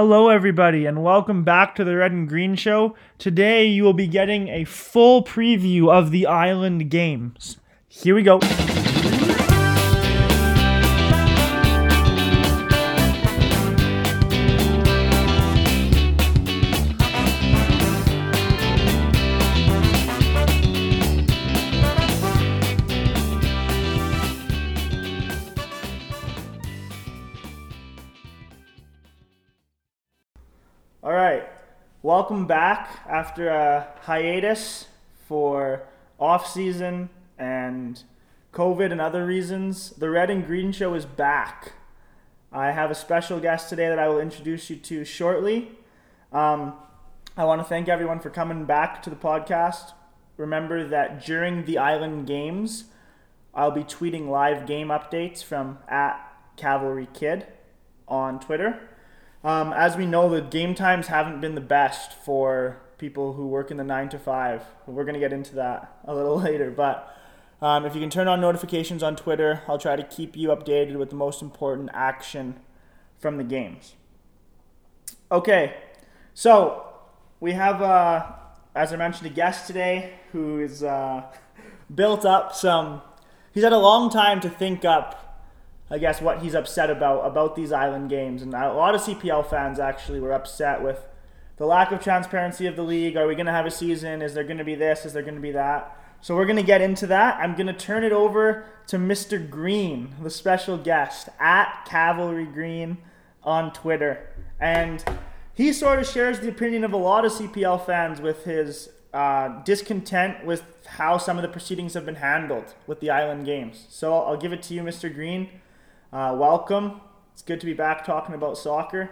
Hello, everybody, and welcome back to the Red and Green Show. Today, you will be getting a full preview of the Island Games. Here we go. Welcome back after a hiatus for off season and COVID and other reasons. The Red and Green Show is back. I have a special guest today that I will introduce you to shortly. Um, I want to thank everyone for coming back to the podcast. Remember that during the Island Games, I'll be tweeting live game updates from at Cavalry Kid on Twitter. Um, as we know, the game times haven't been the best for people who work in the nine to five. We're going to get into that a little later, but um, if you can turn on notifications on Twitter, I'll try to keep you updated with the most important action from the games. Okay, so we have, uh, as I mentioned, a guest today who is uh, built up some. He's had a long time to think up I guess what he's upset about about these island games, and a lot of CPL fans actually were upset with the lack of transparency of the league. Are we going to have a season? Is there going to be this? Is there going to be that? So we're going to get into that. I'm going to turn it over to Mr. Green, the special guest at Cavalry Green on Twitter, and he sort of shares the opinion of a lot of CPL fans with his uh, discontent with how some of the proceedings have been handled with the island games. So I'll give it to you, Mr. Green. Uh, welcome. It's good to be back talking about soccer,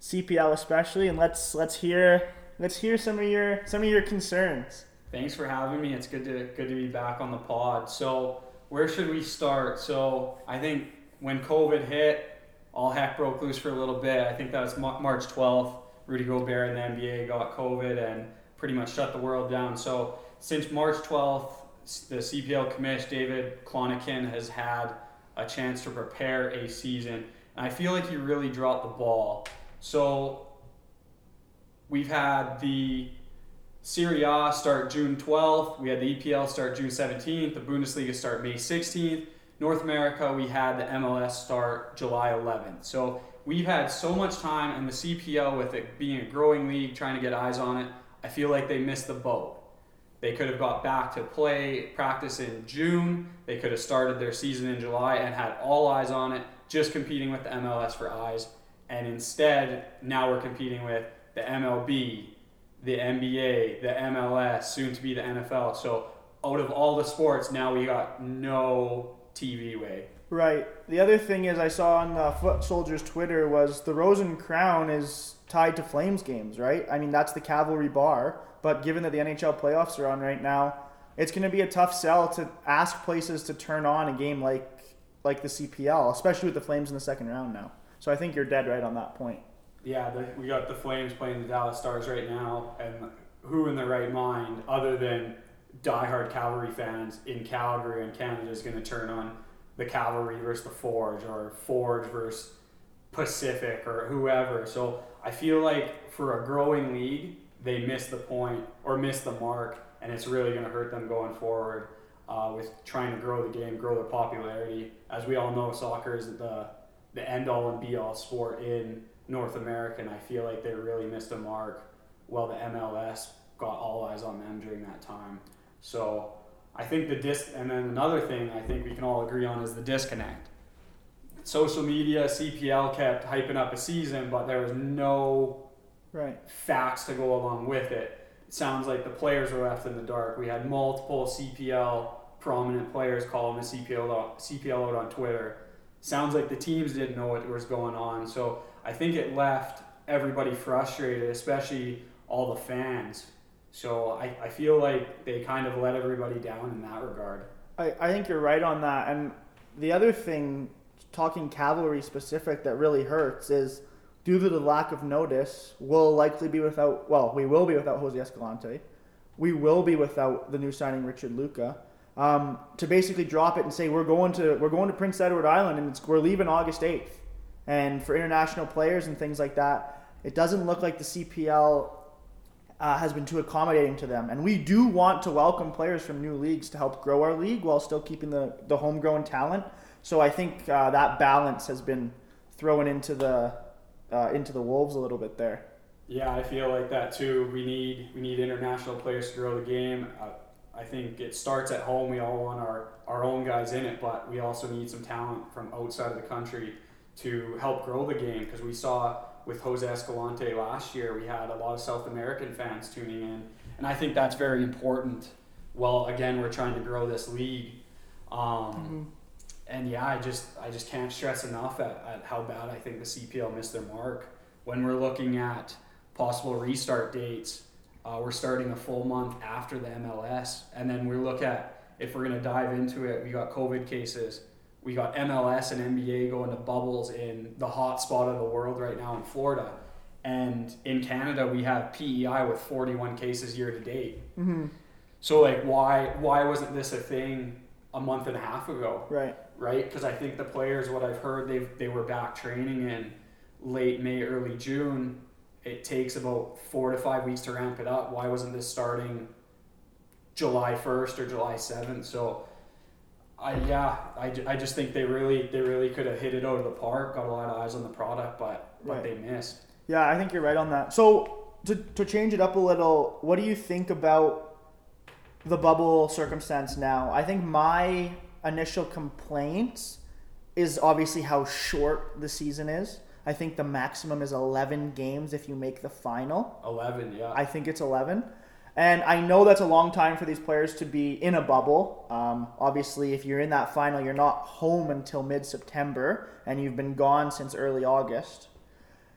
CPL especially, and let's let's hear let's hear some of your some of your concerns. Thanks for having me. It's good to good to be back on the pod. So where should we start? So I think when COVID hit, all heck broke loose for a little bit. I think that was March 12th. Rudy Gobert and the NBA got COVID and pretty much shut the world down. So since March 12th, the CPL commish David Clanachan has had a chance to prepare a season. And I feel like he really dropped the ball. So we've had the Serie A start June 12th. We had the EPL start June 17th. The Bundesliga start May 16th. North America, we had the MLS start July 11th. So we've had so much time, and the CPL, with it being a growing league, trying to get eyes on it, I feel like they missed the boat. They could have got back to play practice in June. They could have started their season in July and had all eyes on it, just competing with the MLS for eyes. And instead, now we're competing with the MLB, the NBA, the MLS, soon to be the NFL. So out of all the sports, now we got no TV way. Right. The other thing is I saw on the Foot Soldiers Twitter was the Rose and Crown is tied to Flames games, right? I mean that's the Cavalry Bar. But given that the NHL playoffs are on right now, it's going to be a tough sell to ask places to turn on a game like like the CPL, especially with the Flames in the second round now. So I think you're dead right on that point. Yeah, the, we got the Flames playing the Dallas Stars right now, and who in their right mind, other than diehard Cavalry fans in Calgary and Canada, is going to turn on the Cavalry versus the Forge or Forge versus Pacific or whoever. So I feel like for a growing league, they miss the point or miss the mark, and it's really going to hurt them going forward uh, with trying to grow the game, grow their popularity. As we all know, soccer is the the end all and be all sport in North America, and I feel like they really missed a mark. Well, the MLS got all eyes on them during that time. So I think the dis and then another thing I think we can all agree on is the disconnect. Social media, CPL kept hyping up a season, but there was no right. facts to go along with it. It sounds like the players were left in the dark. We had multiple CPL prominent players calling the CPL out, CPL out on Twitter. Sounds like the teams didn't know what was going on. So I think it left everybody frustrated, especially all the fans. So I, I feel like they kind of let everybody down in that regard. I, I think you're right on that. And the other thing, talking cavalry specific, that really hurts is – due to the lack of notice, we'll likely be without. Well, we will be without Jose Escalante. We will be without the new signing Richard Luca. Um, to basically drop it and say we're going to we're going to Prince Edward Island and we're leaving August eighth, and for international players and things like that, it doesn't look like the CPL uh, has been too accommodating to them. And we do want to welcome players from new leagues to help grow our league while still keeping the, the homegrown talent. So I think uh, that balance has been thrown into the uh, into the wolves a little bit there. Yeah, I feel like that too. We need we need international players to grow the game. Uh, I think it starts at home. We all want our, our own guys in it, but we also need some talent from outside of the country to help grow the game because we saw with Jose Escalante last year, we had a lot of South American fans tuning in, and I think that's very important. Well, again, we're trying to grow this league, um, mm-hmm. and yeah, I just I just can't stress enough at, at how bad I think the CPL missed their mark when we're looking at possible restart dates. Uh, we're starting a full month after the MLS, and then we look at if we're going to dive into it. We got COVID cases we got MLS and NBA going to bubbles in the hot spot of the world right now in Florida. And in Canada, we have PEI with 41 cases year to date. Mm-hmm. So, like, why why wasn't this a thing a month and a half ago? Right. Right? Because I think the players, what I've heard, they they were back training in late May, early June. It takes about four to five weeks to ramp it up. Why wasn't this starting July 1st or July 7th? So, I yeah, I, I just think they really they really could have hit it out of the park, got a lot of eyes on the product, but but right. they missed. Yeah, I think you're right on that. So to to change it up a little, what do you think about the bubble circumstance now? I think my initial complaint is obviously how short the season is. I think the maximum is 11 games if you make the final. 11, yeah. I think it's 11. And I know that's a long time for these players to be in a bubble. Um, obviously, if you're in that final, you're not home until mid September, and you've been gone since early August.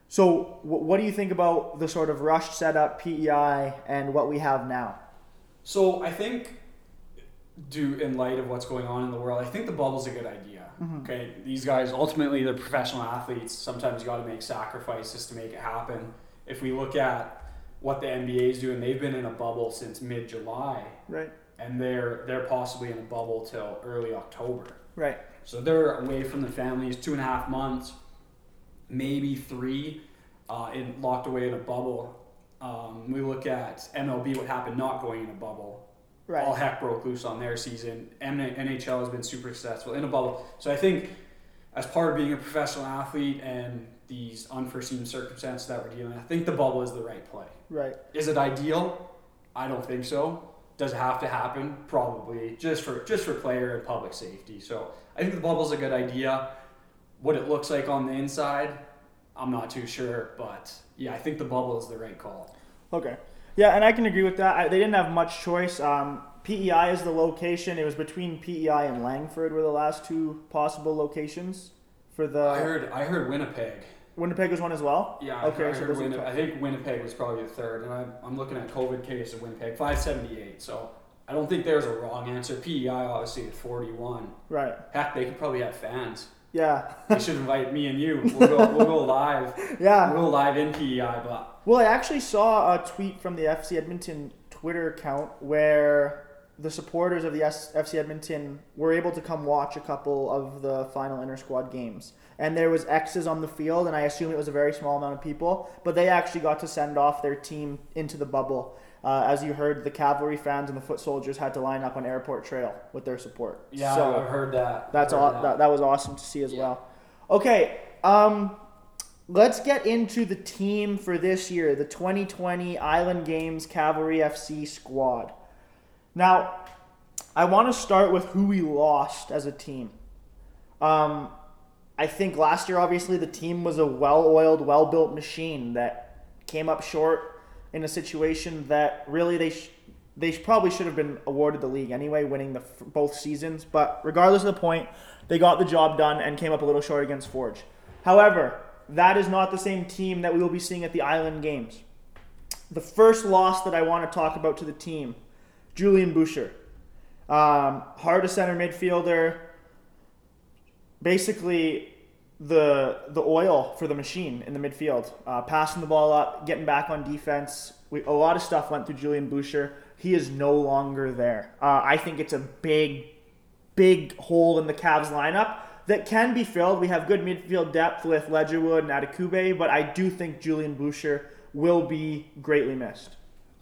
So, w- what do you think about the sort of rushed setup, PEI, and what we have now? So, I think, due in light of what's going on in the world, I think the bubble's a good idea. Mm-hmm. Okay, these guys ultimately they're professional athletes. Sometimes you got to make sacrifices to make it happen. If we look at what the NBA is doing. They've been in a bubble since mid July. Right. And they're they're possibly in a bubble till early October. Right. So they're away from the families two and a half months, maybe three, uh, in locked away in a bubble. Um, we look at MLB, what happened not going in a bubble. Right. All heck broke loose on their season. NHL has been super successful in a bubble. So I think as part of being a professional athlete and these unforeseen circumstances that we're dealing with, I think the bubble is the right play. Right. Is it ideal? I don't think so. Does it have to happen? Probably. Just for just for player and public safety. So I think the bubble is a good idea. What it looks like on the inside, I'm not too sure, but yeah, I think the bubble is the right call. Okay. Yeah, and I can agree with that. I, they didn't have much choice. Um, PEI is the location. It was between PEI and Langford were the last two possible locations for the. I heard. I heard Winnipeg. Winnipeg was one as well. Yeah. Okay. I, so Winnipeg, I think Winnipeg was probably the third, and I'm, I'm looking at COVID case of Winnipeg, 578. So I don't think there's a wrong answer. PEI obviously at 41. Right. Heck, they could probably have fans. Yeah. they should invite me and you. We'll go, we'll go live. Yeah. We'll go live in PEI, but. Well, I actually saw a tweet from the FC Edmonton Twitter account where the supporters of the FC Edmonton were able to come watch a couple of the final inter squad games. And there was X's on the field, and I assume it was a very small amount of people, but they actually got to send off their team into the bubble. Uh, as you heard, the cavalry fans and the foot soldiers had to line up on Airport Trail with their support. Yeah, so I've heard that. That's heard all. That. that. That, was awesome to see as yeah. well. Okay, um, let's get into the team for this year, the 2020 Island Games Cavalry FC squad. Now, I want to start with who we lost as a team. Um, I think last year, obviously, the team was a well oiled, well built machine that came up short in a situation that really they sh- they probably should have been awarded the league anyway, winning the both seasons. But regardless of the point, they got the job done and came up a little short against Forge. However, that is not the same team that we will be seeing at the Island Games. The first loss that I want to talk about to the team Julian Boucher. Um, hard to center midfielder. Basically, the the oil for the machine in the midfield. Uh, passing the ball up, getting back on defense. We, a lot of stuff went through Julian Boucher. He is no longer there. Uh, I think it's a big, big hole in the Cavs lineup that can be filled. We have good midfield depth with Ledgerwood and Adekugbe, but I do think Julian Boucher will be greatly missed.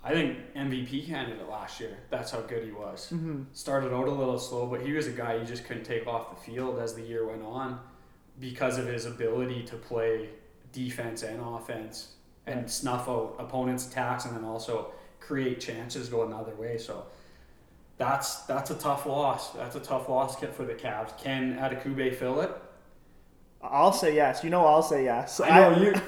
I think MVP candidate last year. That's how good he was. Mm-hmm. Started out a little slow, but he was a guy you just couldn't take off the field as the year went on because of his ability to play defense and offense and Right. snuff out opponents' attacks and then also create chances going the other way. So that's that's a tough loss. That's a tough loss for the Cavs. Can Adekugbe fill it? I'll say yes. You know, I'll say yes. I know you.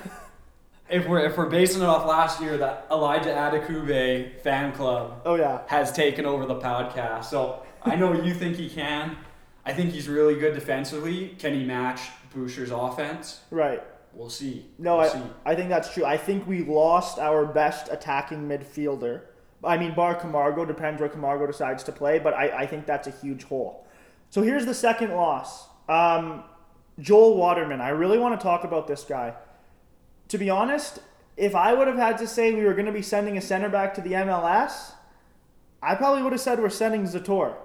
If we're if we're basing it off last year, that Elijah Adekugbe fan club Oh yeah. has taken over the podcast. So I know you think he can. I think he's really good defensively. Can he match Boucher's offense? Right. We'll see. No, we'll I, see. I think that's true. I think we lost our best attacking midfielder. I mean, bar Camargo, depends where Camargo decides to play, but I, I think that's a huge hole. So here's the second loss. Um, Joel Waterman. I really want to talk about this guy. To be honest, if I would have had to say we were going to be sending a center back to the MLS, I probably would have said we're sending Zator,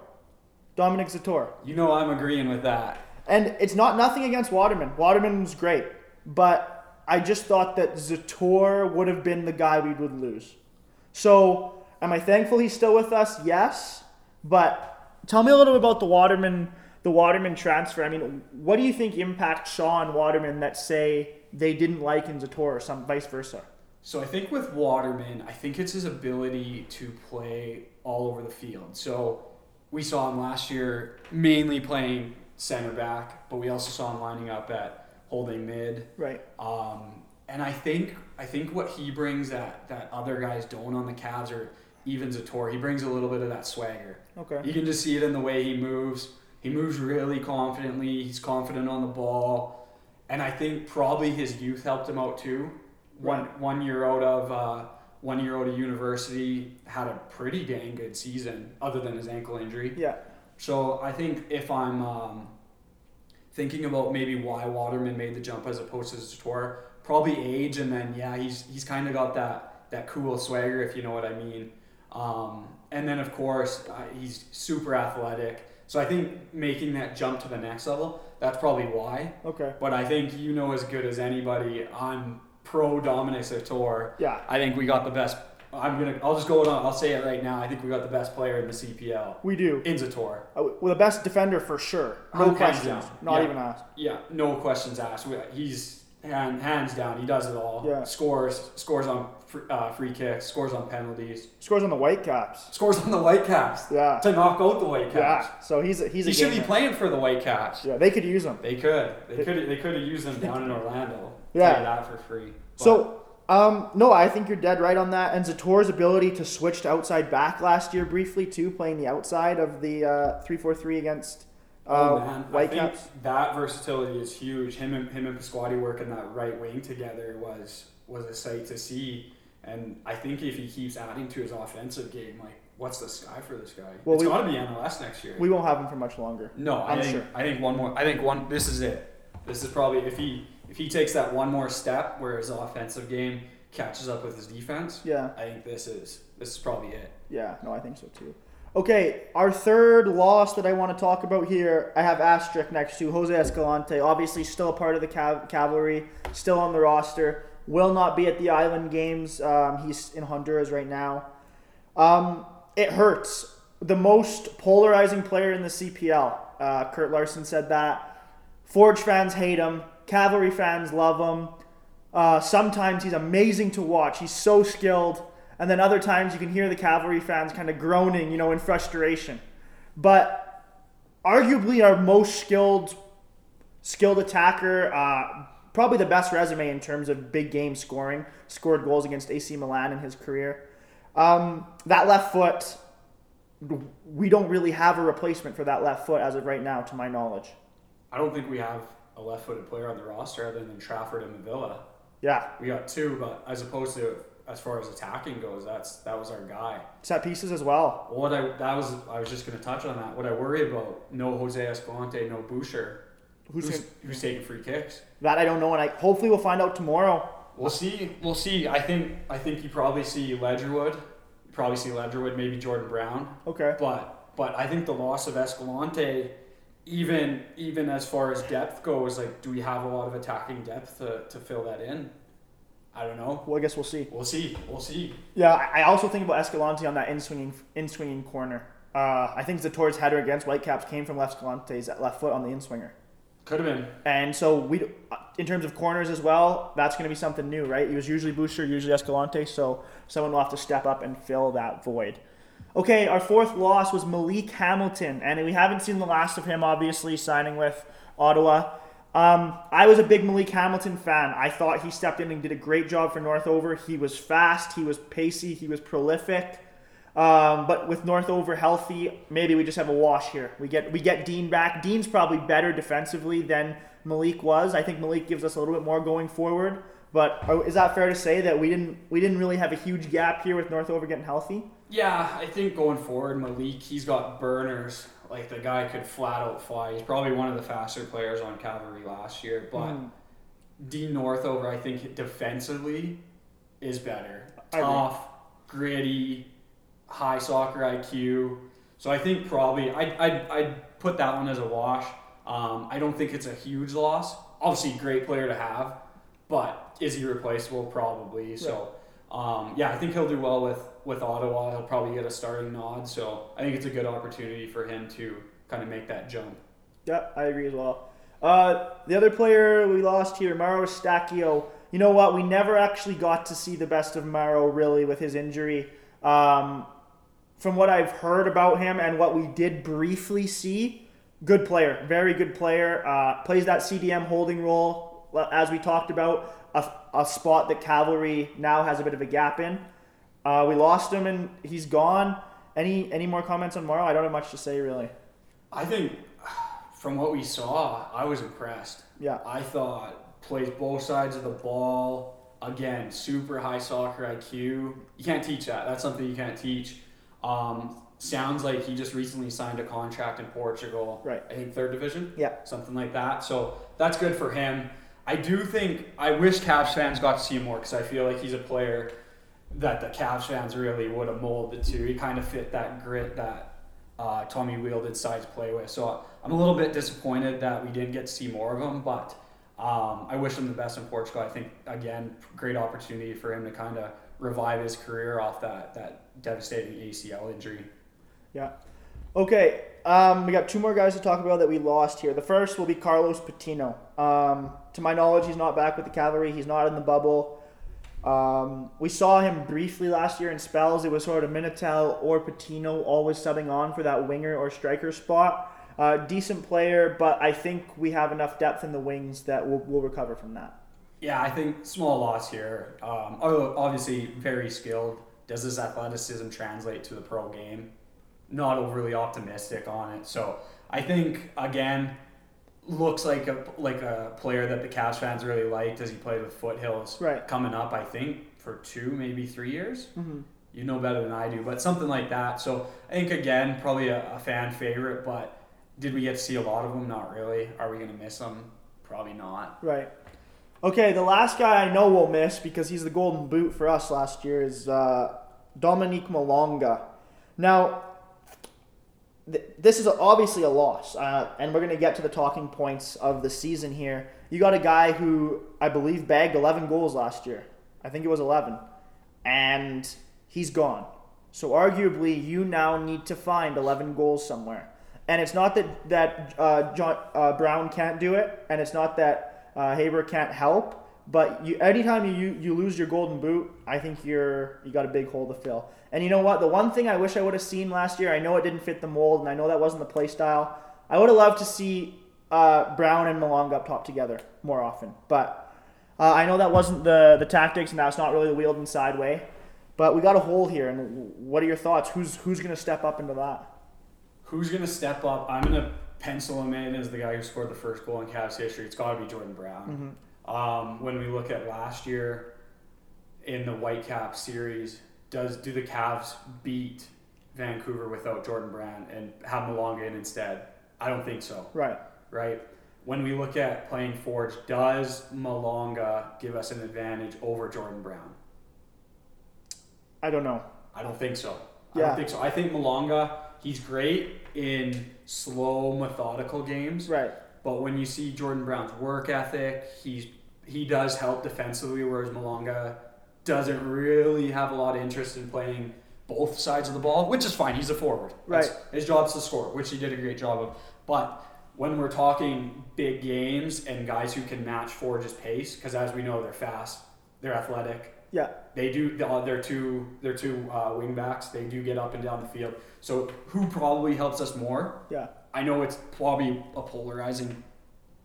Dominick Zator. You know I'm agreeing with that. And it's not nothing against Waterman. Waterman's great, but I just thought that Zator would have been the guy we would lose. So, am I thankful he's still with us? Yes, but tell me a little bit about the Waterman, the Waterman transfer. I mean, what do you think impacts Sean Waterman that say they didn't like in Zator or some vice versa? So I think with Waterman, I think it's his ability to play all over the field. So we saw him last year mainly playing center back, but we also saw him lining up at holding mid. Right. Um, and I think I think what he brings that that other guys don't on the Cavs or even Zator, he brings a little bit of that swagger. Okay. You can just see it in the way he moves. He moves really confidently. He's confident on the ball, and I think probably his youth helped him out too. One one year out of uh, one year out of university, had a pretty dang good season, other than his ankle injury. Yeah. So I think if I'm um, thinking about maybe why Waterman made the jump as opposed to Zator, probably age, and then yeah, he's he's kind of got that that cool swagger, if you know what I mean. Um, and then of course uh, he's super athletic. So I think making that jump to the next level, that's probably why. Okay. But I think you know as good as anybody, I'm pro Dominick Zator. Yeah. I think we got the best. I'm gonna. I'll just go on. I'll say it right now. I think we got the best player in the CPL We do. in Zator. Uh, well, the best defender for sure. No Hands questions. down. Not Yeah. even asked. Yeah, no questions asked. He's hand, hands down. He does it all. Yeah. Scores, scores on fr- uh, free kicks, scores on penalties, Scores on the Whitecaps. scores on the Whitecaps Yeah. to knock out the Whitecaps. Yeah. So he's a, he's a He should be playing for the Whitecaps. Yeah, they could use him. They could. They could. They could have used him down in Orlando. Yeah. That for free. But So, um, no, I think you're dead right on that. And Zator's ability to switch to outside back last year briefly too, playing the outside of the uh, three four three against uh, oh man, I think Whitecaps. that versatility is huge. Him and him and Pasquale working that right wing together was was a sight to see. And I think if he keeps adding to his offensive game, like what's the sky for this guy? Well, it's we- got to be MLS next year. We won't have him for much longer. no, I I'm think sure. I think one more. I think one. This is it. This is probably if he if he takes that one more step where his offensive game catches up with his defense. Yeah, I think this is this is probably it. yeah, no, I think so too. Okay, our third loss that I want to talk about here, I have asterisk next to Jose Escalante. Obviously, still a part of the cav- cavalry, still on the roster. Will not be at the Island Games. Um, he's in Honduras right now. Um, it hurts. The most polarizing player in the CPL. Uh, Kurt Larson said that. Forge fans hate him. Cavalry fans love him. Uh, sometimes he's amazing to watch. He's so skilled. And then other times you can hear the Cavalry fans kind of groaning, you know, in frustration. But arguably our most skilled skilled attacker, uh, probably the best resume in terms of big game scoring. Scored goals against AC Milan in his career. Um, that left foot, we don't really have a replacement for that left foot as of right now, to my knowledge. I don't think we have a left-footed player on the roster other than Trafford and Villa. Yeah, We got two, but as opposed to as far as attacking goes, that's that was our guy. set pieces as well. What I that was I was just going to touch on that. What I worry about: no Jose Escalante, no Boucher. Who's, Who's, who's taking free kicks? that? I don't know, and I hopefully we'll find out tomorrow. We'll see. We'll see. I think I think you probably see Ledgerwood. You probably see Ledgerwood, maybe Jordan Brown. Okay. But but I think the loss of Escalante even even as far as depth goes, like, do we have a lot of attacking depth to, to fill that in? I don't know. Well, I guess we'll see. We'll see. We'll see. Yeah, I I also think about Escalante on that in swinging in swinging corner. Uh, I think Zator's header against Whitecaps came from Escalante's left foot on the in swinger. Could have been. And so we, uh, in terms of corners as well, that's going to be something new, right? He was usually Boucher, usually Escalante, so someone will have to step up and fill that void. Okay, our fourth loss was Malik Hamilton, and we haven't seen the last of him, obviously, signing with Ottawa. Um, I was a big Malik Hamilton fan. I thought he stepped in and did a great job for Northover. He was fast, he was pacey, he was prolific. Um, but with Northover healthy, maybe we just have a wash here. We get we get Dean back. Dean's probably better defensively than Malik was. I think Malik gives us a little bit more going forward. But are- is that fair to say that we didn't we didn't really have a huge gap here with Northover getting healthy? Yeah, I think going forward, Malik, he's got burners. Like the guy could flat out fly. He's probably one of the faster players on Cavalry last year. But Mm. Dean Northover, I think defensively is better. Tough, gritty, high soccer IQ. So I think probably I I I'd put that one as a wash. Um, I don't think it's a huge loss. Obviously, great player to have, but is he replaceable? Probably. So um, yeah, I think he'll do well with with Ottawa. He'll probably get a starting nod. So I think it's a good opportunity for him to kind of make that jump. Yeah, I agree as well. Uh, the other player we lost here, Mauro Eustáquio. You know what? We never actually got to see the best of Mauro really with his injury. Um, from what I've heard about him and what we did briefly see, good player, very good player. Uh, plays that CDM holding role as we talked about, a, a spot that Cavalry now has a bit of a gap in. Uh, we lost him and he's gone. Any any more comments on Mauro? I don't have much to say really. I think from what we saw, I was impressed. Yeah. I thought plays both sides of the ball. Again, super high soccer IQ. You can't teach that. That's something you can't teach. Um, sounds like he just recently signed a contract in Portugal. Right. I think third division. Yeah. Something like that. So that's good for him. I do think I wish Cavs fans got to see him more because I feel like he's a player that the Cavs fans really would have molded to. He kind of fit that grit that uh, Tommy Wheeldon sides play with. So I'm a little bit disappointed that we didn't get to see more of him, but um, I wish him the best in Portugal. I think again, great opportunity for him to kind of revive his career off that that devastating ACL injury. Yeah. Okay. Um, we got two more guys to talk about that we lost here. The first will be Carlos Patino. Um, to my knowledge, he's not back with the Cavalry. He's not in the bubble. Um, we saw him briefly last year in spells. It was sort of Minatel or Patino always subbing on for that winger or striker spot. Uh, decent player, but I think we have enough depth in the wings that we'll, we'll recover from that. Yeah, I think small loss here. Um, although obviously very skilled. Does his athleticism translate to the pro game? Not overly optimistic on it. So I think again, looks like a like a player that the Cavs fans really liked as he played with Foothills. Right. Coming up, I think for two, maybe three years. Mm-hmm. You know better than I do, but something like that. So I think again, probably a, a fan favorite. But did we get to see a lot of them? Not really. Are we gonna miss them? Probably not. Right. Okay, the last guy I know we'll miss because he's the golden boot for us last year is uh, Dominique Malonga. Now, th- this is obviously a loss, uh, and we're going to get to the talking points of the season here. You got a guy who I believe bagged 11 goals last year. I think it was 11. And he's gone. So arguably, you now need to find 11 goals somewhere. And it's not that that uh, John uh, Brown can't do it, and it's not that uh, Haber can't help. But you, anytime you, you lose your golden boot, I think you're you got a big hole to fill. And you know what? The one thing I wish I would have seen last year, I know it didn't fit the mold, and I know that wasn't the play style. I would have loved to see uh, Brown and Malonga up top together more often. But uh, I know that wasn't the the tactics, and that's not really the Wheeldon side way. But we got a hole here, and what are your thoughts? Who's who's going to step up into that? Who's gonna step up? I'm gonna pencil him in as the guy who scored the first goal in Cavs history. It's got to be Jordan Brown. Um, when we look at last year in the Whitecap series, does do the Cavs beat Vancouver without Jordan Brown and have Malonga in instead? I don't think so. Right. Right. When we look at playing Forge, does Malonga give us an advantage over Jordan Brown? I don't know. I don't think so. I Yeah. don't think so. I think Malonga he's great in slow, methodical games. Right. But when you see Jordan Brown's work ethic, he's he does help defensively, whereas Malonga doesn't really have a lot of interest in playing both sides of the ball, which is fine. He's a forward. That's- Right. His job's to score, which he did a great job of. But when we're talking big games and guys who can match Forge's pace, because as we know, they're fast, they're athletic, Yeah. they do. uh, They're two. They're two uh, wing backs. They do get up and down the field. So who probably helps us more? Yeah. I know it's probably a polarizing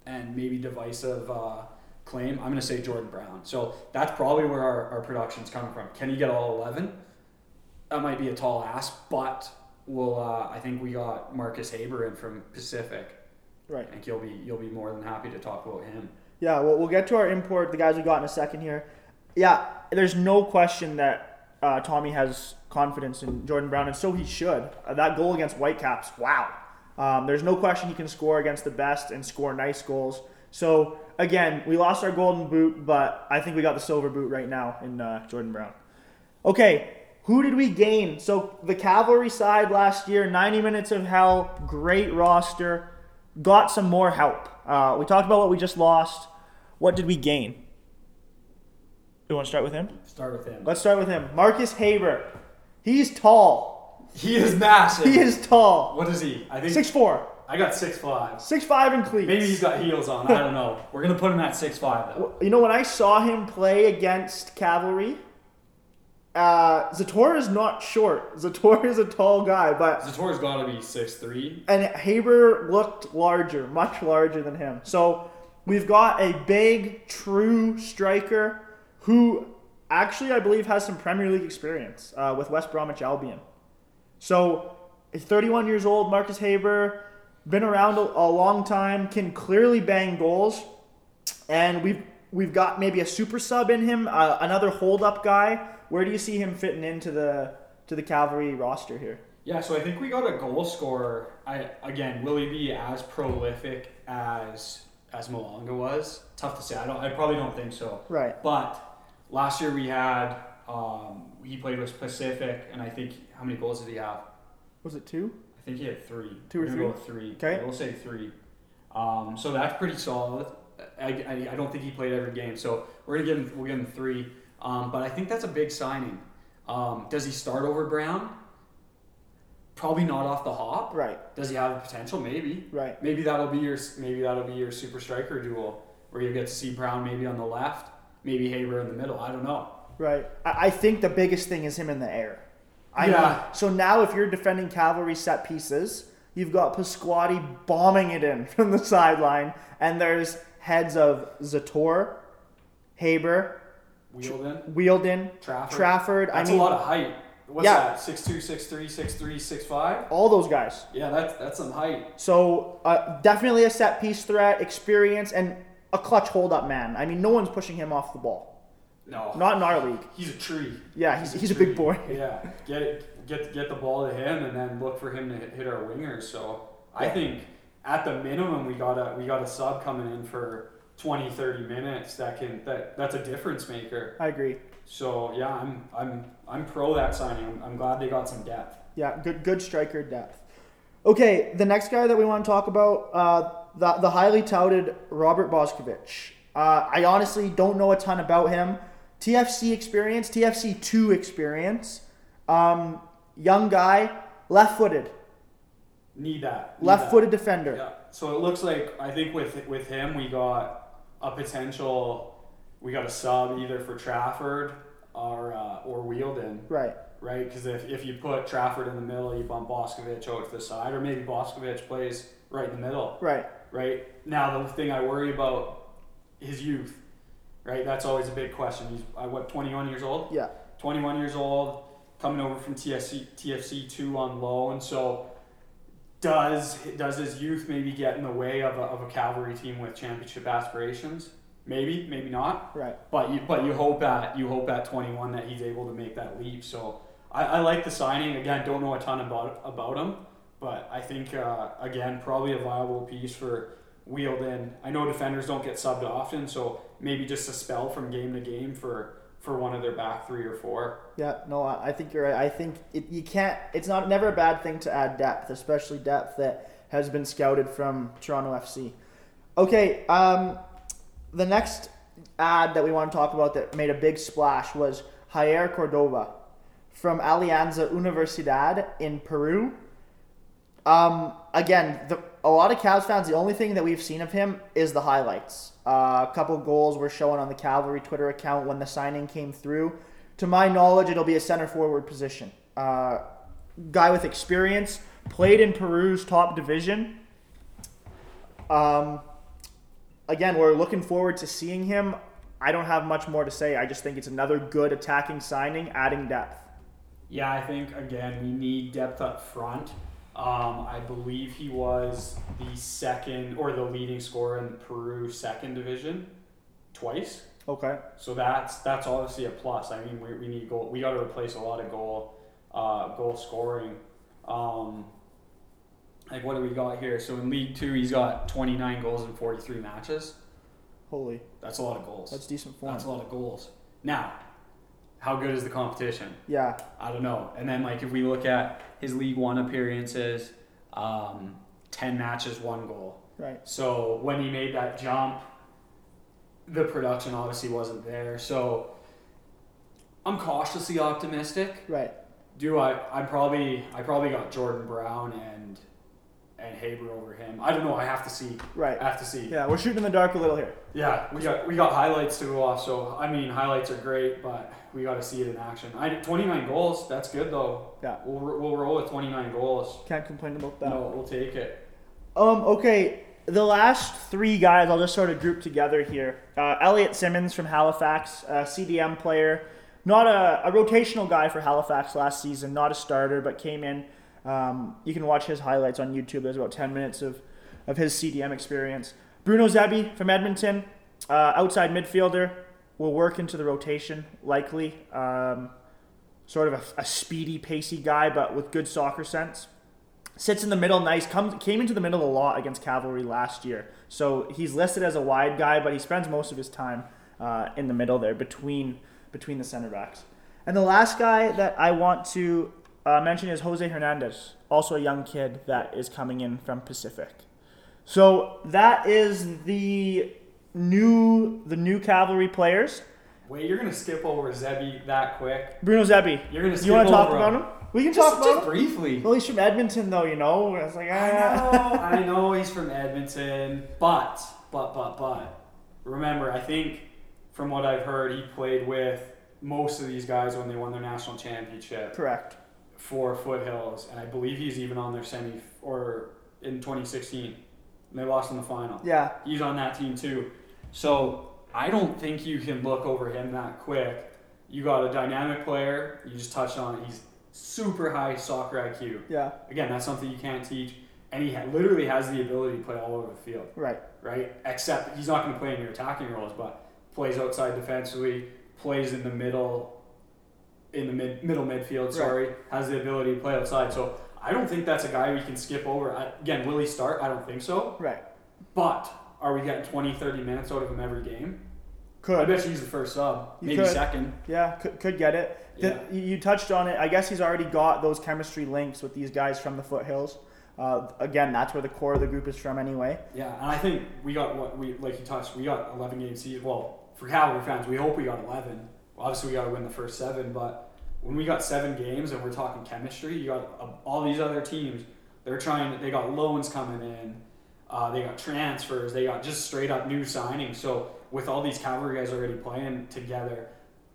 and maybe divisive uh, claim. I'm going to say Jordan Brown. So that's probably where our, our production's coming from. Can he get all 11? That might be a tall ask, but we'll. Uh, I think we got Marcus Haber in from Pacific. Right. I think you'll be you'll be more than happy to talk about him. Yeah, well, we'll get to our import, the guys we got in a second here. Yeah, there's no question that uh, Tommy has confidence in Jordan Brown, and so he should. Uh, that goal against Whitecaps, wow. Um, there's no question he can score against the best and score nice goals. So, again, we lost our golden boot, but I think we got the silver boot right now in uh, Jordan Brown. Okay, who did we gain? So, the Cavalry side last year, 90 minutes of hell, great roster, got some more help. Uh, we talked about what we just lost. What did we gain? You want to start with him? Start with him. Let's start with him. Marcus Haber. He's tall. He is massive. He is tall. What is he? I think Six four. I got six five. Six five in cleats. Maybe he's got heels on. I don't know. We're gonna put him at six five though. You know, when I saw him play against Cavalry, uh, Zator is not short. Zator is a tall guy, but Zator's got to be six three. and Haber looked larger, much larger than him. So we've got a big, true striker who actually, I believe, has some Premier League experience uh, with West Bromwich Albion. So he's 31 years old, Marcus Haber, been around a, a long time, can clearly bang goals, and we've we've got maybe a super sub in him, uh, another hold up guy. Where do you see him fitting into the to the Cavalry roster here? Yeah, so I think we got a goal scorer. I again, will he be as prolific as as Malonga was? Tough to say. I don't. I probably don't think so. Right. But last year we had um, he played with Pacific, and I think how many goals did he have? Was it two? I think he had three. Two or three? Go three. Okay. We'll say three. Um, so that's pretty solid. I, I, I don't think he played every game, so we're gonna give him we'll give him three. Um, but I think that's a big signing. Um, does he start over Brown? Probably not off the hop. Right. Does he have the potential? Maybe. Right. Maybe that'll be your maybe that'll be your super striker duel where you get to see Brown maybe on the left, maybe Haber in the middle. I don't know. Right. I think the biggest thing is him in the air. I Yeah. so now if you're defending cavalry set pieces, you've got Pasquotti bombing it in from the sideline, and there's heads of Zator, Haber, Wheeldon, Wielden, Trafford. Trafford. That's I mean, a lot of height. What's Yeah. that? Six two, six three, six three, six five. all those guys. Yeah, that's that's some height. So uh, definitely a set piece threat, experience, and a clutch hold up man. I mean, no one's pushing him off the ball. No, Not in our league. he's a tree. Yeah, he's, he's a big boy. Yeah, get it, get get the ball to him, and then look for him to hit, hit our wingers. So I think at the minimum we got a we got a sub coming in for 20, 30 minutes that can that that's a difference maker. I agree. So yeah, I'm I'm I'm pro that signing. I'm, I'm glad they got some depth. Yeah, good good striker depth. Okay, the next guy that we want to talk about, uh, the the highly touted Robert Boskovic. Uh, I honestly don't know a ton about him. TFC experience, TFC two experience. Um, young guy, left-footed, Need that. need left-footed defender. Yeah. So it looks like I think with with him we got a potential. We got a sub either for Trafford or uh, or Wheeldon, Right. right? Because if, if you put Trafford in the middle, you bump Boskovic out to the side, or maybe Boskovic plays right in the middle, Right. Right? Now the thing I worry about is youth, right? That's always a big question. He's uh, what 21 years old. Yeah. 21 years old, coming over from TFC TFC two on loan. So does does his youth maybe get in the way of a, of a cavalry team with championship aspirations? Maybe, maybe not. Right. But you but you hope at you hope at 21 that he's able to make that leap. So I, I like the signing. Again, don't know a ton about about him, but I think uh, again probably a viable piece for Wheeldon. I know defenders don't get subbed often, so maybe just a spell from game to game for for one of their back three or four. Yeah, no, I think you're right. I think it, you can't. It's not never a bad thing to add depth, especially depth that has been scouted from Toronto FC. Okay, um, the next ad that we want to talk about that made a big splash was Jair Cordova from Alianza Universidad in Peru. Um, again, the, a lot of Cavs fans, the only thing that we've seen of him is the highlights. Uh, a couple goals were shown on the Cavalry Twitter account when the signing came through. To my knowledge, it'll be a center forward position. Uh, guy with experience, played in Peru's top division. Um, again, we're looking forward to seeing him. I don't have much more to say. I just think it's another good attacking signing, adding depth. Yeah, I think again we need depth up front. Um, I believe he was the second or the leading scorer in Peru second division twice. Okay. So that's that's obviously a plus. I mean, we, we need goal. We got to replace a lot of goal uh, goal scoring. Um, like what do we got here? So in League Two, he's got 29 goals in 43 matches. Holy, That's a lot of goals. that's decent form. That's a lot of goals. Now, how good is the competition? Yeah. I don't know. And then like if we look at his League One appearances, um, 10 matches, one goal. Right. So when he made that jump, the production obviously wasn't there. So I'm cautiously optimistic. Right. Do I? I probably I probably got Jordan Brown and and Haber over him. I don't know. I have to see. Right. I have to see. Yeah, we're shooting in the dark a little here. Yeah, we got we got highlights to go off. So I mean, highlights are great, but we got to see it in action. I 29 goals. That's good though. Yeah. We'll we'll roll with 29 goals. Can't complain about that. No, we'll take it. Um. Okay. The last three guys, I'll just sort of group together here. Uh, Elliot Simmons from Halifax, CDM player, not a, a rotational guy for Halifax last season, not a starter, but came in. Um, you can watch his highlights on YouTube. There's about 10 minutes of, of his CDM experience. Bruno Zebie from Edmonton, uh, outside midfielder, will work into the rotation likely. Um, sort of a, a speedy, pacey guy, but with good soccer sense sits in the middle nice comes came into the middle a lot against cavalry last year so he's listed as a wide guy but he spends most of his time uh, in the middle there between between the center backs and the last guy that i want to uh, mention is jose hernandez also a young kid that is coming in from pacific so that is the new the new cavalry players Wait, you're gonna skip over Zebie that quick? bruno Zebie. You're gonna skip you want to talk about him? we can Just, talk about just him briefly. well he's from edmonton though you know it's like I ah. know, I know he's from Edmonton, but, but, but, but, remember, I think from what I've heard, he played with most of these guys when they won their national championship correct for Foothills, and I believe he's even on their semi or in 2016. And they lost in the final. yeah He's on that team too. So I don't think you can look over him that quick. You got a dynamic player. You just touched on it. He's super high soccer IQ. yeah Again, that's something you can't teach. And he ha- literally has the ability to play all over the field, right right? Except he's not going to play in your attacking roles, but plays outside defensively, plays in the middle, in the mid middle midfield. Sorry, has the ability to play outside. So I don't think that's a guy we can skip over. I, again, will he start? I don't think so. right But are we getting 20, 30 minutes out of him every game? Could. I bet you he's the first sub, You maybe could. second. Yeah, could, could get it. The- you- touched on it. I guess he's already got those chemistry links with these guys from the foothills. Uh, again, that's where the core of the group is from anyway. Yeah, and I think we got what we like you touched. We got 11 games. Well, for Cavalry fans, we hope we got 11. Obviously, we got to win the first seven, but when we got seven games and we're talking chemistry, you got uh, all these other teams. They're trying. They got loans coming in. Uh, they got transfers. They got just straight up new signings. So with all these Cavalry guys already playing together,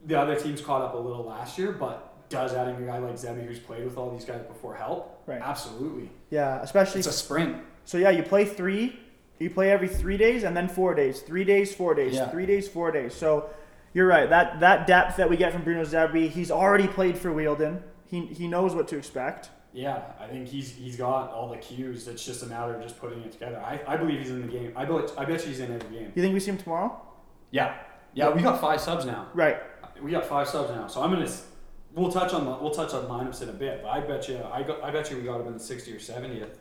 the other teams caught up a little last year. But does adding a guy like Zebie, who's played with all these guys before, help? Right. Absolutely. Yeah, especially. It's a sprint. so yeah, you play three. You play every three days and then four days. Three days, four days. Yeah. Three days, four days. So you're right. That that depth that we get from Bruno Zebie, he's already played for Wheeldon. He he knows what to expect. Yeah, I think he's he's got all the cues. It's just a matter of just putting it together. I, I believe he's in the game. I bet I bet you he's in every game. You think we see him tomorrow? Yeah, yeah. We got five subs now. Right. We got five subs now. So I'm gonna. We'll touch on the, we'll touch on lineups in a bit, but I bet you I got I bet you we got him in the 60 or 70th.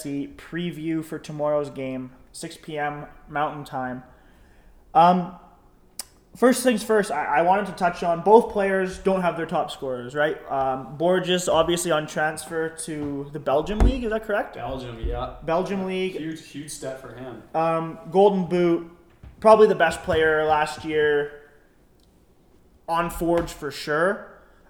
FC preview for tomorrow's game, 6 p.m. Mountain Time. Um, first things first, I, I wanted to touch on both players don't have their top scorers, right? Um, Borges obviously on transfer to the Belgium League, is that correct? Belgium, yeah. Belgium League, Huge, huge step for him. um, Golden Boot, probably the best player last year on Forge for sure.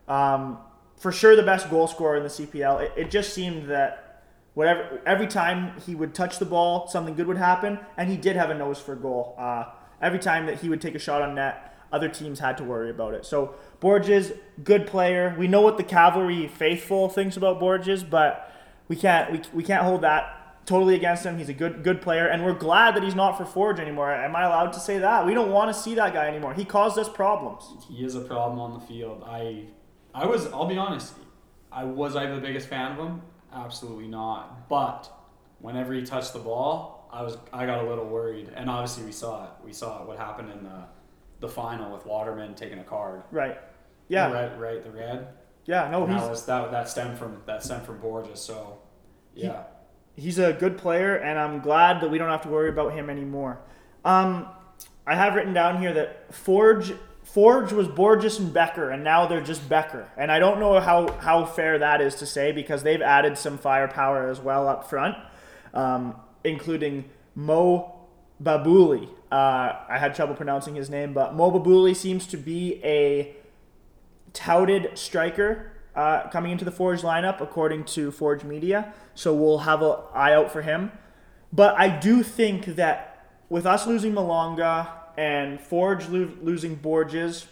Um, for sure, the best goal scorer in the CPL. It, it just seemed that whatever every time he would touch the ball, something good would happen, and he did have a nose for goal. Uh, every time that he would take a shot on net, other teams had to worry about it. So Borges, good player. We know what the Cavalry faithful thinks about Borges, but we can't we, we can't hold that totally against him. He's a good good player, and we're glad that he's not for Forge anymore. Am I allowed to say that? We don't want to see that guy anymore. He caused us problems. He is a problem on the field. I, I was. I'll be honest. I was I the biggest fan of him? Absolutely not. But whenever he touched the ball, I was. I got a little worried, and obviously we saw it. We saw it. What happened in the, the final with Waterman taking a card. Right. Yeah. The red, right. The red. Yeah. No, And he's that was that. That stemmed from that stemmed from Borges. So, yeah. he's a good player, and I'm glad that we don't have to worry about him anymore. Um, I have written down here that Forge Forge was Borges and Bekker, and now they're just Bekker. And I don't know how, how fair that is to say because they've added some firepower as well up front, um, including Mo Babouli. Uh, I had trouble pronouncing his name, but Mo Babouli seems to be a touted striker uh, coming into the Forge lineup, according to Forge Media. So we'll have an eye out for him. But I do think that with us losing Malonga and Forge lo- losing Borges,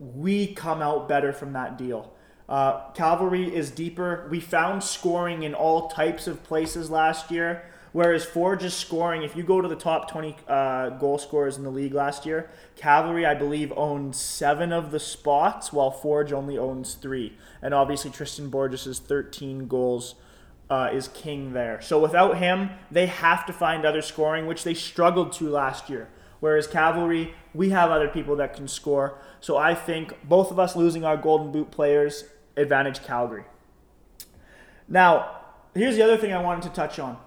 we come out better from that deal. Uh, Cavalry is deeper. We found scoring in all types of places last year, whereas Forge is scoring. If you go to the top 20 uh, goal scorers in the league last year, Cavalry, I believe, owned seven of the spots, while Forge only owns three. And obviously, Tristan Borges' 13 goals uh, is king there. So without him, they have to find other scoring, which they struggled to last year. Whereas Cavalry, we have other people that can score. So I think both of us losing our Golden Boot players advantage Calgary. Now, here's the other thing I wanted to touch on.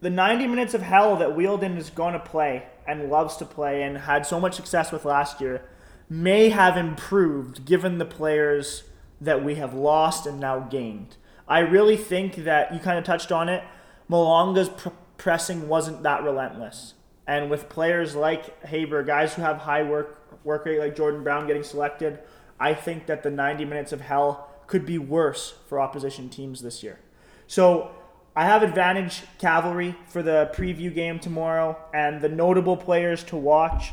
The 90 minutes of hell that Wheeldon is going to play and loves to play and had so much success with last year may have improved given the players that we have lost and now gained. I really think that you kind of touched on it. Malonga's pr- pressing wasn't that relentless. And with players like Haber, guys who have high work work rate like Jordan Brown getting selected, I think that the 90 minutes of hell could be worse for opposition teams this year. So I have advantage cavalry for the preview game tomorrow, and the notable players to watch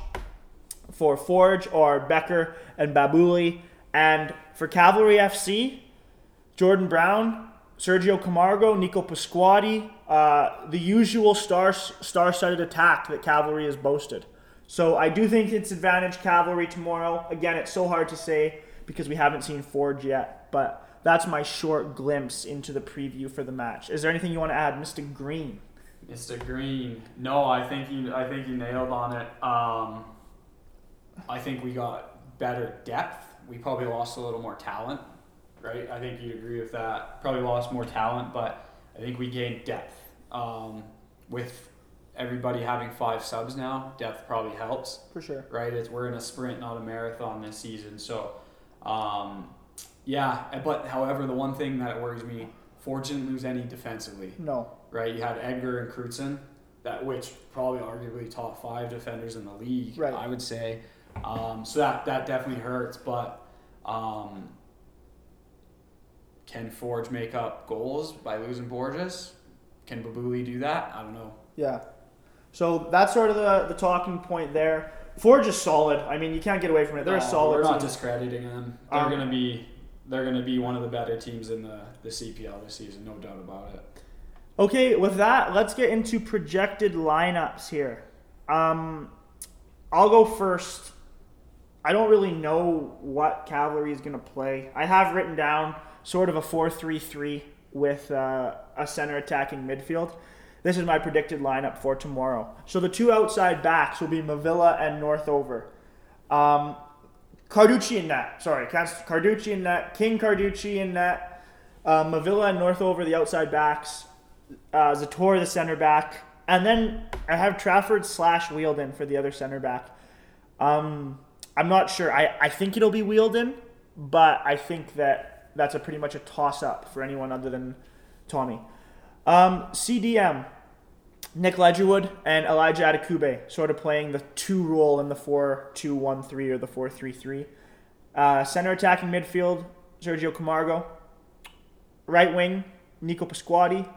for Forge are Bekker and Babouli, and for Cavalry FC, Jordan Brown, Sergio Camargo, Nico Pasquotti, uh, the usual star star-studded attack that Cavalry has boasted. So I do think it's advantage Cavalry tomorrow. Again, it's so hard to say because we haven't seen Forge yet, but that's my short glimpse into the preview for the match. Is there anything you want to add, Mr. Green? Mr. Green. No, I think you. I think you nailed on it. Um, I think we got better depth. We probably lost a little more talent, right? I think you'd agree with that. Probably lost more talent, but I think we gained depth. Um, with everybody having five subs now, depth probably helps, For sure. right? It's we're in a sprint, not a marathon this season. So, um, yeah. But however, the one thing that worries me, Forge didn't lose any defensively No. right? You had Edgar and Krutzen, that which probably arguably top five defenders in the league, Right. I would say. Um, so that that definitely hurts, but um, can Forge make up goals by losing Borges? Can Babouli do that? I don't know. Yeah. So that's sort of the, the talking point there. Forge is solid. I mean, you can't get away from it. They're a No, solid We're not team. discrediting them. They're Um, gonna be they're gonna be one of the better teams in the, the CPL this season, no doubt about it. Okay, with that, let's get into projected lineups here. Um, I'll go first. I don't really know what Cavalry is going to play. I have written down sort of a 4 3 3 with uh, a center attacking midfield. This is my predicted lineup for tomorrow. So the two outside backs will be Mavila and Northover. Um, Carducci in net. Sorry, Carducci in net. King Carducci in net. Uh, Mavila and Northover, the outside backs. uh, Zator, the center back, and then I have Trafford slash Wheeldon for the other center back. Um, I'm not sure. I, I think it'll be Wheeldon, but I think that that's a pretty much a toss up for anyone other than Tommy. Um, CDM, Nick Ledgerwood and Elijah Adekugbe sort of playing the two role in the 4 2 1 3 or the 4 3 3. Uh, center attacking midfield, Sergio Camargo. Right wing, Nico Pasquotti.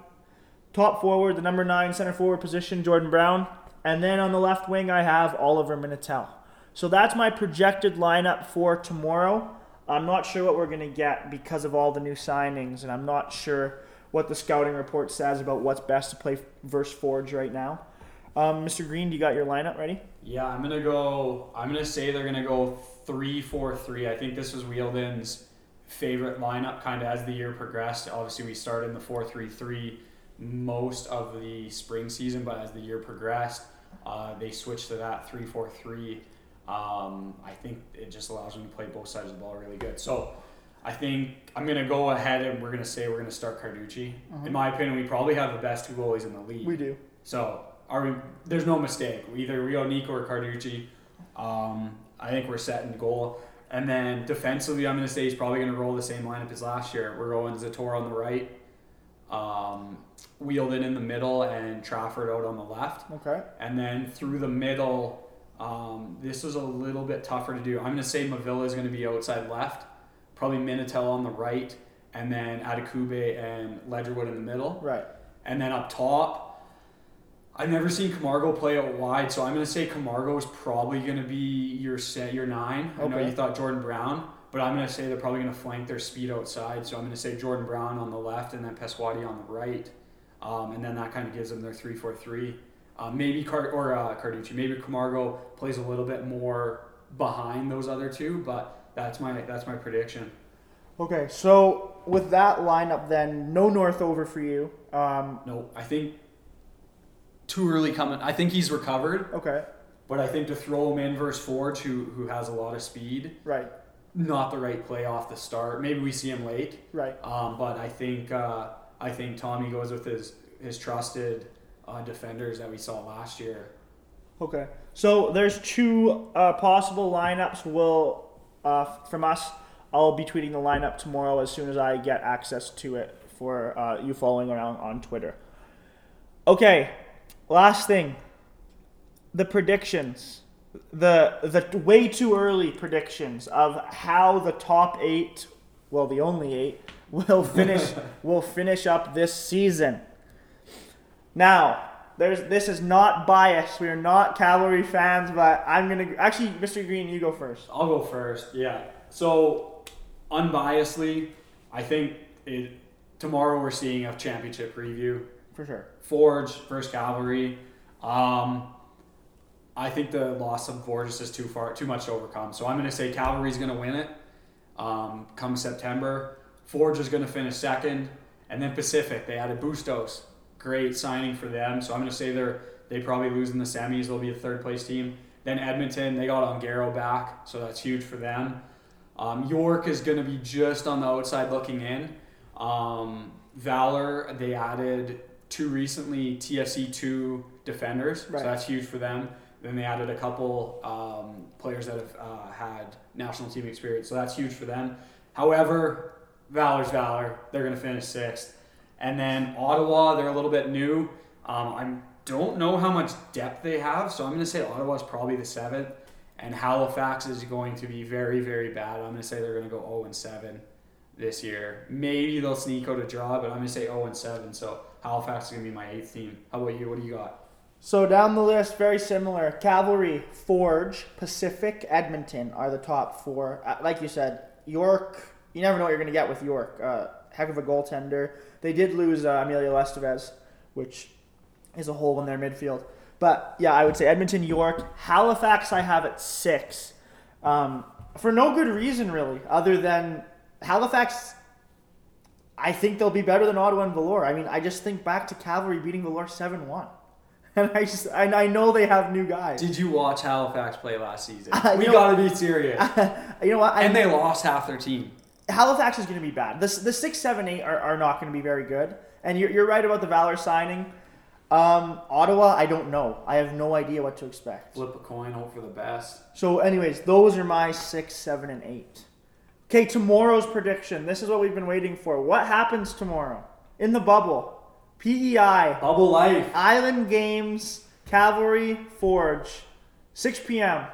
Top forward, the number nine center forward position, Jordan Brown. And then on the left wing, I have Oliver Minatel. So that's my projected lineup for tomorrow. I'm not sure what we're going to get because of all the new signings, and I'm not sure what the scouting report says about what's best to play versus Forge right now. Um, Mr. Green, do you got your lineup ready? Yeah, I'm gonna go. I'm gonna say they're gonna go three four three. I think this was Wheeldon's favorite lineup, kind of as the year progressed. Obviously, we started in the four three three most of the spring season, but as the year progressed, uh, they switched to that three four three. Um, I think it just allows me to play both sides of the ball really good. So I think I'm gonna go ahead and we're gonna say we're gonna start Carducci. In my opinion, we probably have the best two goalies in the league. We do. So are we? There's no mistake. Either Rio Nico or Carducci. Um, I think we're set in goal. And then defensively, I'm going to say he's probably going to roll the same lineup as last year. We're going Zator on the right, um, Wheeldon in the middle, and Trafford out on the left. Okay. And then through the middle, um, this is a little bit tougher to do. I'm going to say Mavila is going to be outside left, probably Minatel on the right, and then Adekugbe and Ledgerwood in the middle. Right. And then up top, I've never seen Camargo play out wide, so I'm going to say Camargo is probably going to be your set, your nine. Okay. I know you thought Jordan Brown, but I'm going to say they're probably going to flank their speed outside. So I'm going to say Jordan Brown on the left and then Pasquotti on the right, um, and then that kind of gives them their three-four-three. Uh, maybe Car- or uh, Carducci, maybe Camargo plays a little bit more behind those other two, but that's my that's my prediction. Okay. So with that lineup, then no Northover for you. Um, No, I think too early coming. I think he's recovered. okay. But I think to throw him in versus Forge, who who has a lot of speed, Right. not the right play off the start. Maybe we see him late, Right. um, but I think uh, I think Tommy goes with his his trusted uh, defenders that we saw last year. Okay. So there's two uh, possible lineups. Will uh, from us. I'll be tweeting the lineup tomorrow as soon as I get access to it for uh, you following around on Twitter. Okay. Last thing. The predictions. The the way too early predictions of how the top eight, well, the only eight, will finish will finish up this season. Now, there's this is not biased. We are not cavalry fans, but I'm gonna actually, Mr. Green, you go first. I'll go first. Yeah. So unbiasedly, I think it, tomorrow we're seeing a championship preview. For sure. Forge versus Cavalry. Um, I think the loss of Borges is too far, too much to overcome. So I'm going to say Cavalry's going to win it. Um, come September, Forge is going to finish second, and then Pacific. They added Bustos, great signing for them. So I'm going to say they're they probably lose in the semis. They'll be a third place team. Then Edmonton, they got Ongaro back, so that's huge for them. Um, York is going to be just on the outside looking in. Um, Valor, they added two recently TFC two defenders, Right. so that's huge for them. Then they added a couple um, players that have uh, had national team experience, so that's huge for them. However, Valor's Valor, they're going to finish sixth. And then Ottawa, they're a little bit new. Um, I don't know how much depth they have, so I'm going to say Ottawa's probably the seventh. And Halifax is going to be very, very bad. I'm going to say they're going to go 0 and 7 this year. Maybe they'll sneak out a draw, but I'm going to say 0 and 7. So Halifax is going to be my eighth team. How about you? What do you got? So down the list, very similar. Cavalry, Forge, Pacific, Edmonton are the top four. Uh, like you said, York. You never know what you're going to get with York. Uh, heck of a goaltender. They did lose uh, Emilio Estevez, which is a hole in their midfield. But yeah, I would say Edmonton, York, Halifax. I have at six, um, for no good reason really, other than Halifax. I think they'll be better than Ottawa and Valor. I mean, I just think back to Cavalry beating Valor seven one. And I just, and I know they have new guys. Did you watch Halifax play last season? Uh, we got to be serious. you know what? I, and they lost half their team. Halifax is going to be bad. The, the six, seven, eight are, are not going to be very good. And you're, you're right about the Valor signing. Um, Ottawa, I don't know. I have no idea what to expect. Flip a coin, hope for the best. So, anyways, those are my six, seven, and eight. Okay, tomorrow's prediction. This is what we've been waiting for. What happens tomorrow in the bubble? PEI, Bubble life. Island Games, Cavalry Forge, 6 p.m.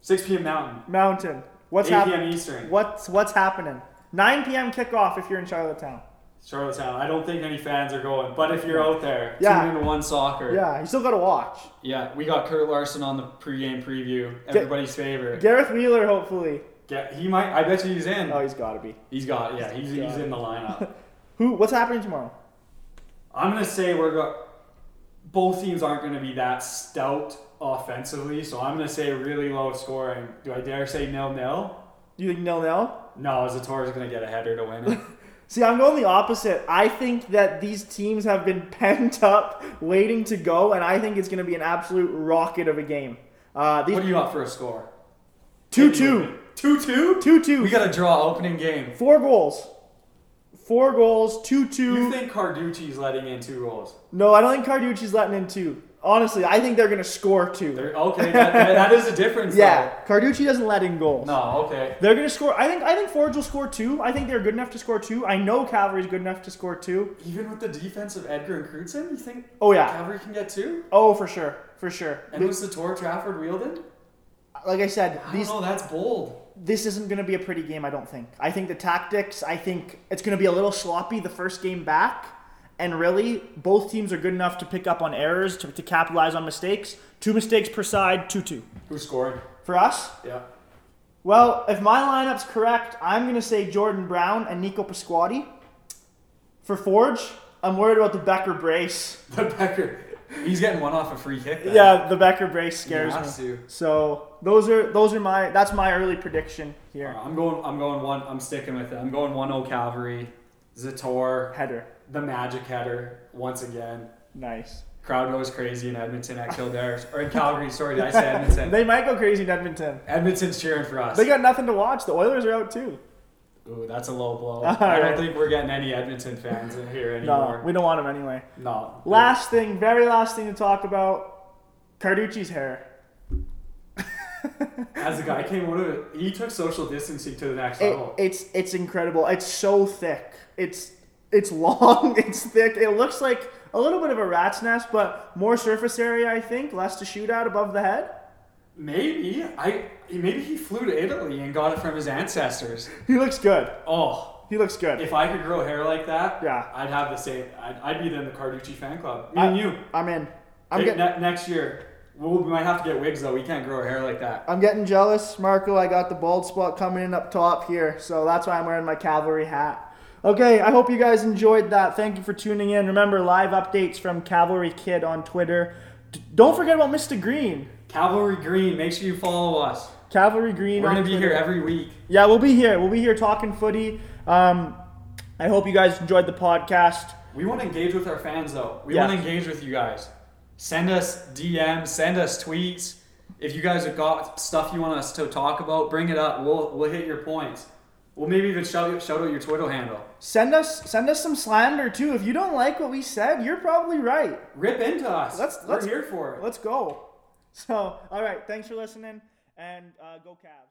6 p.m. Mountain. Mountain. What's 8 p.m. happening? Eastern. What's what's happening? 9 p.m. kickoff if you're in Charlottetown. Charlottetown. I don't think any fans are going, but if you're out there, Yeah. tune into One Soccer. Yeah, you still got to watch. Yeah, we got Kurt Larson on the pregame preview. Everybody's favorite. Gareth Wheeler, hopefully. Yeah, he might. I bet you he's in. Oh, he's got to be. He's got. Yeah, he's, he's in the lineup. Who? What's happening tomorrow? I'm gonna say we're go- both teams aren't gonna be that stout offensively, so I'm gonna say really low scoring. Do I dare say nil nil? You think nil nil? No, Zator's gonna get a header to win it. See, I'm going the opposite. I think that these teams have been pent up, waiting to go, and I think it's going to be an absolute rocket of a game. Uh, these what do you got for a score? Two two. Two two. Two two. We got a draw opening game. four goals, four goals, two two. You think Carducci's letting in two goals? no, I don't think Carducci's letting in two. Honestly, I think they're going to score 2 They're, okay, that, that, is a difference. yeah, Carducci doesn't let in goals. Though. No. Okay. They're gonna score. I think. I think Forge will score two. I think they're good enough to score two. I know Cavalry's good enough to score two. Even with the defense of Edgar and Krutzen, you think Oh yeah. Cavalry can get two? Oh for sure, for sure. And was Zator Trafford Wheeldon? Like I said, I these don't know. That's bold. this isn't going to be a pretty game, I don't think. I think the tactics, I think it's going to be a little sloppy the first game back. And really, both teams are good enough to pick up on errors, to, to capitalize on mistakes. Two mistakes per side, 2 2. Who scored? For us, Yeah. well, if my lineup's correct, I'm going to say Jordan Brown and Nico Pasquotti. For Forge, I'm worried about the Bekker brace. The Bekker. He's getting one off a free kick. then. Yeah, the Becker brace scares me. to. So those are those are my that's my early prediction here. Uh, I'm going. I'm going one. I'm sticking with it. I'm going one. O Cavalry. Zator. Header, The Magic header once again. nice. Crowd goes crazy in Edmonton at Kildare or in Calgary. Sorry, did I say Edmonton? They might go crazy in Edmonton. Edmonton's cheering for us. They got nothing to watch. The Oilers are out too. Ooh, that's a low blow. I don't think we're getting any Edmonton fans in here anymore. No, we don't want them anyway. No. Last thing, very last thing to talk about: Carducci's hair. As the guy came out of it, he took social distancing to the next It, level. it's it's incredible. It's so thick. It's it's long. It's thick. It looks like a little bit of a rat's nest, but more surface area. I think less to shoot at above the head. maybe I maybe he flew to Italy and got it from his ancestors. He looks good. Oh, He looks good. if I could grow hair like that, Yeah. I'd have the same. I'd, I'd be in the Carducci fan club. Me I- and you. I'm in. I'm getting. ne- next year, we'll, we might have to get wigs though. We can't grow hair like that. I'm getting jealous, Marco. I got the bald spot coming in up top here, so that's why I'm wearing my cavalry hat. Okay, I hope you guys enjoyed that. Thank you for tuning in. Remember, live updates from Cavalry Kid on Twitter. D- don't forget about Mr. Green. Cavalry Green, make sure you follow us. Cavalry Green. We're gonna be Twitter. here every week. Yeah, we'll be here. We'll be here talking footy. Um, I hope you guys enjoyed the podcast. We want to engage with our fans though. We Yeah. want to engage with you guys. Send us DMs, send us tweets. If you guys have got stuff you want us to talk about, bring it up. We'll we'll hit your points. We'll maybe even shout shout out your Twitter handle. Send us send us some slander too. If you don't like what we said, you're probably right. Rip into us. Let's- We're here for it. Let's go. So, all right. Thanks for listening, and uh, go Cavs.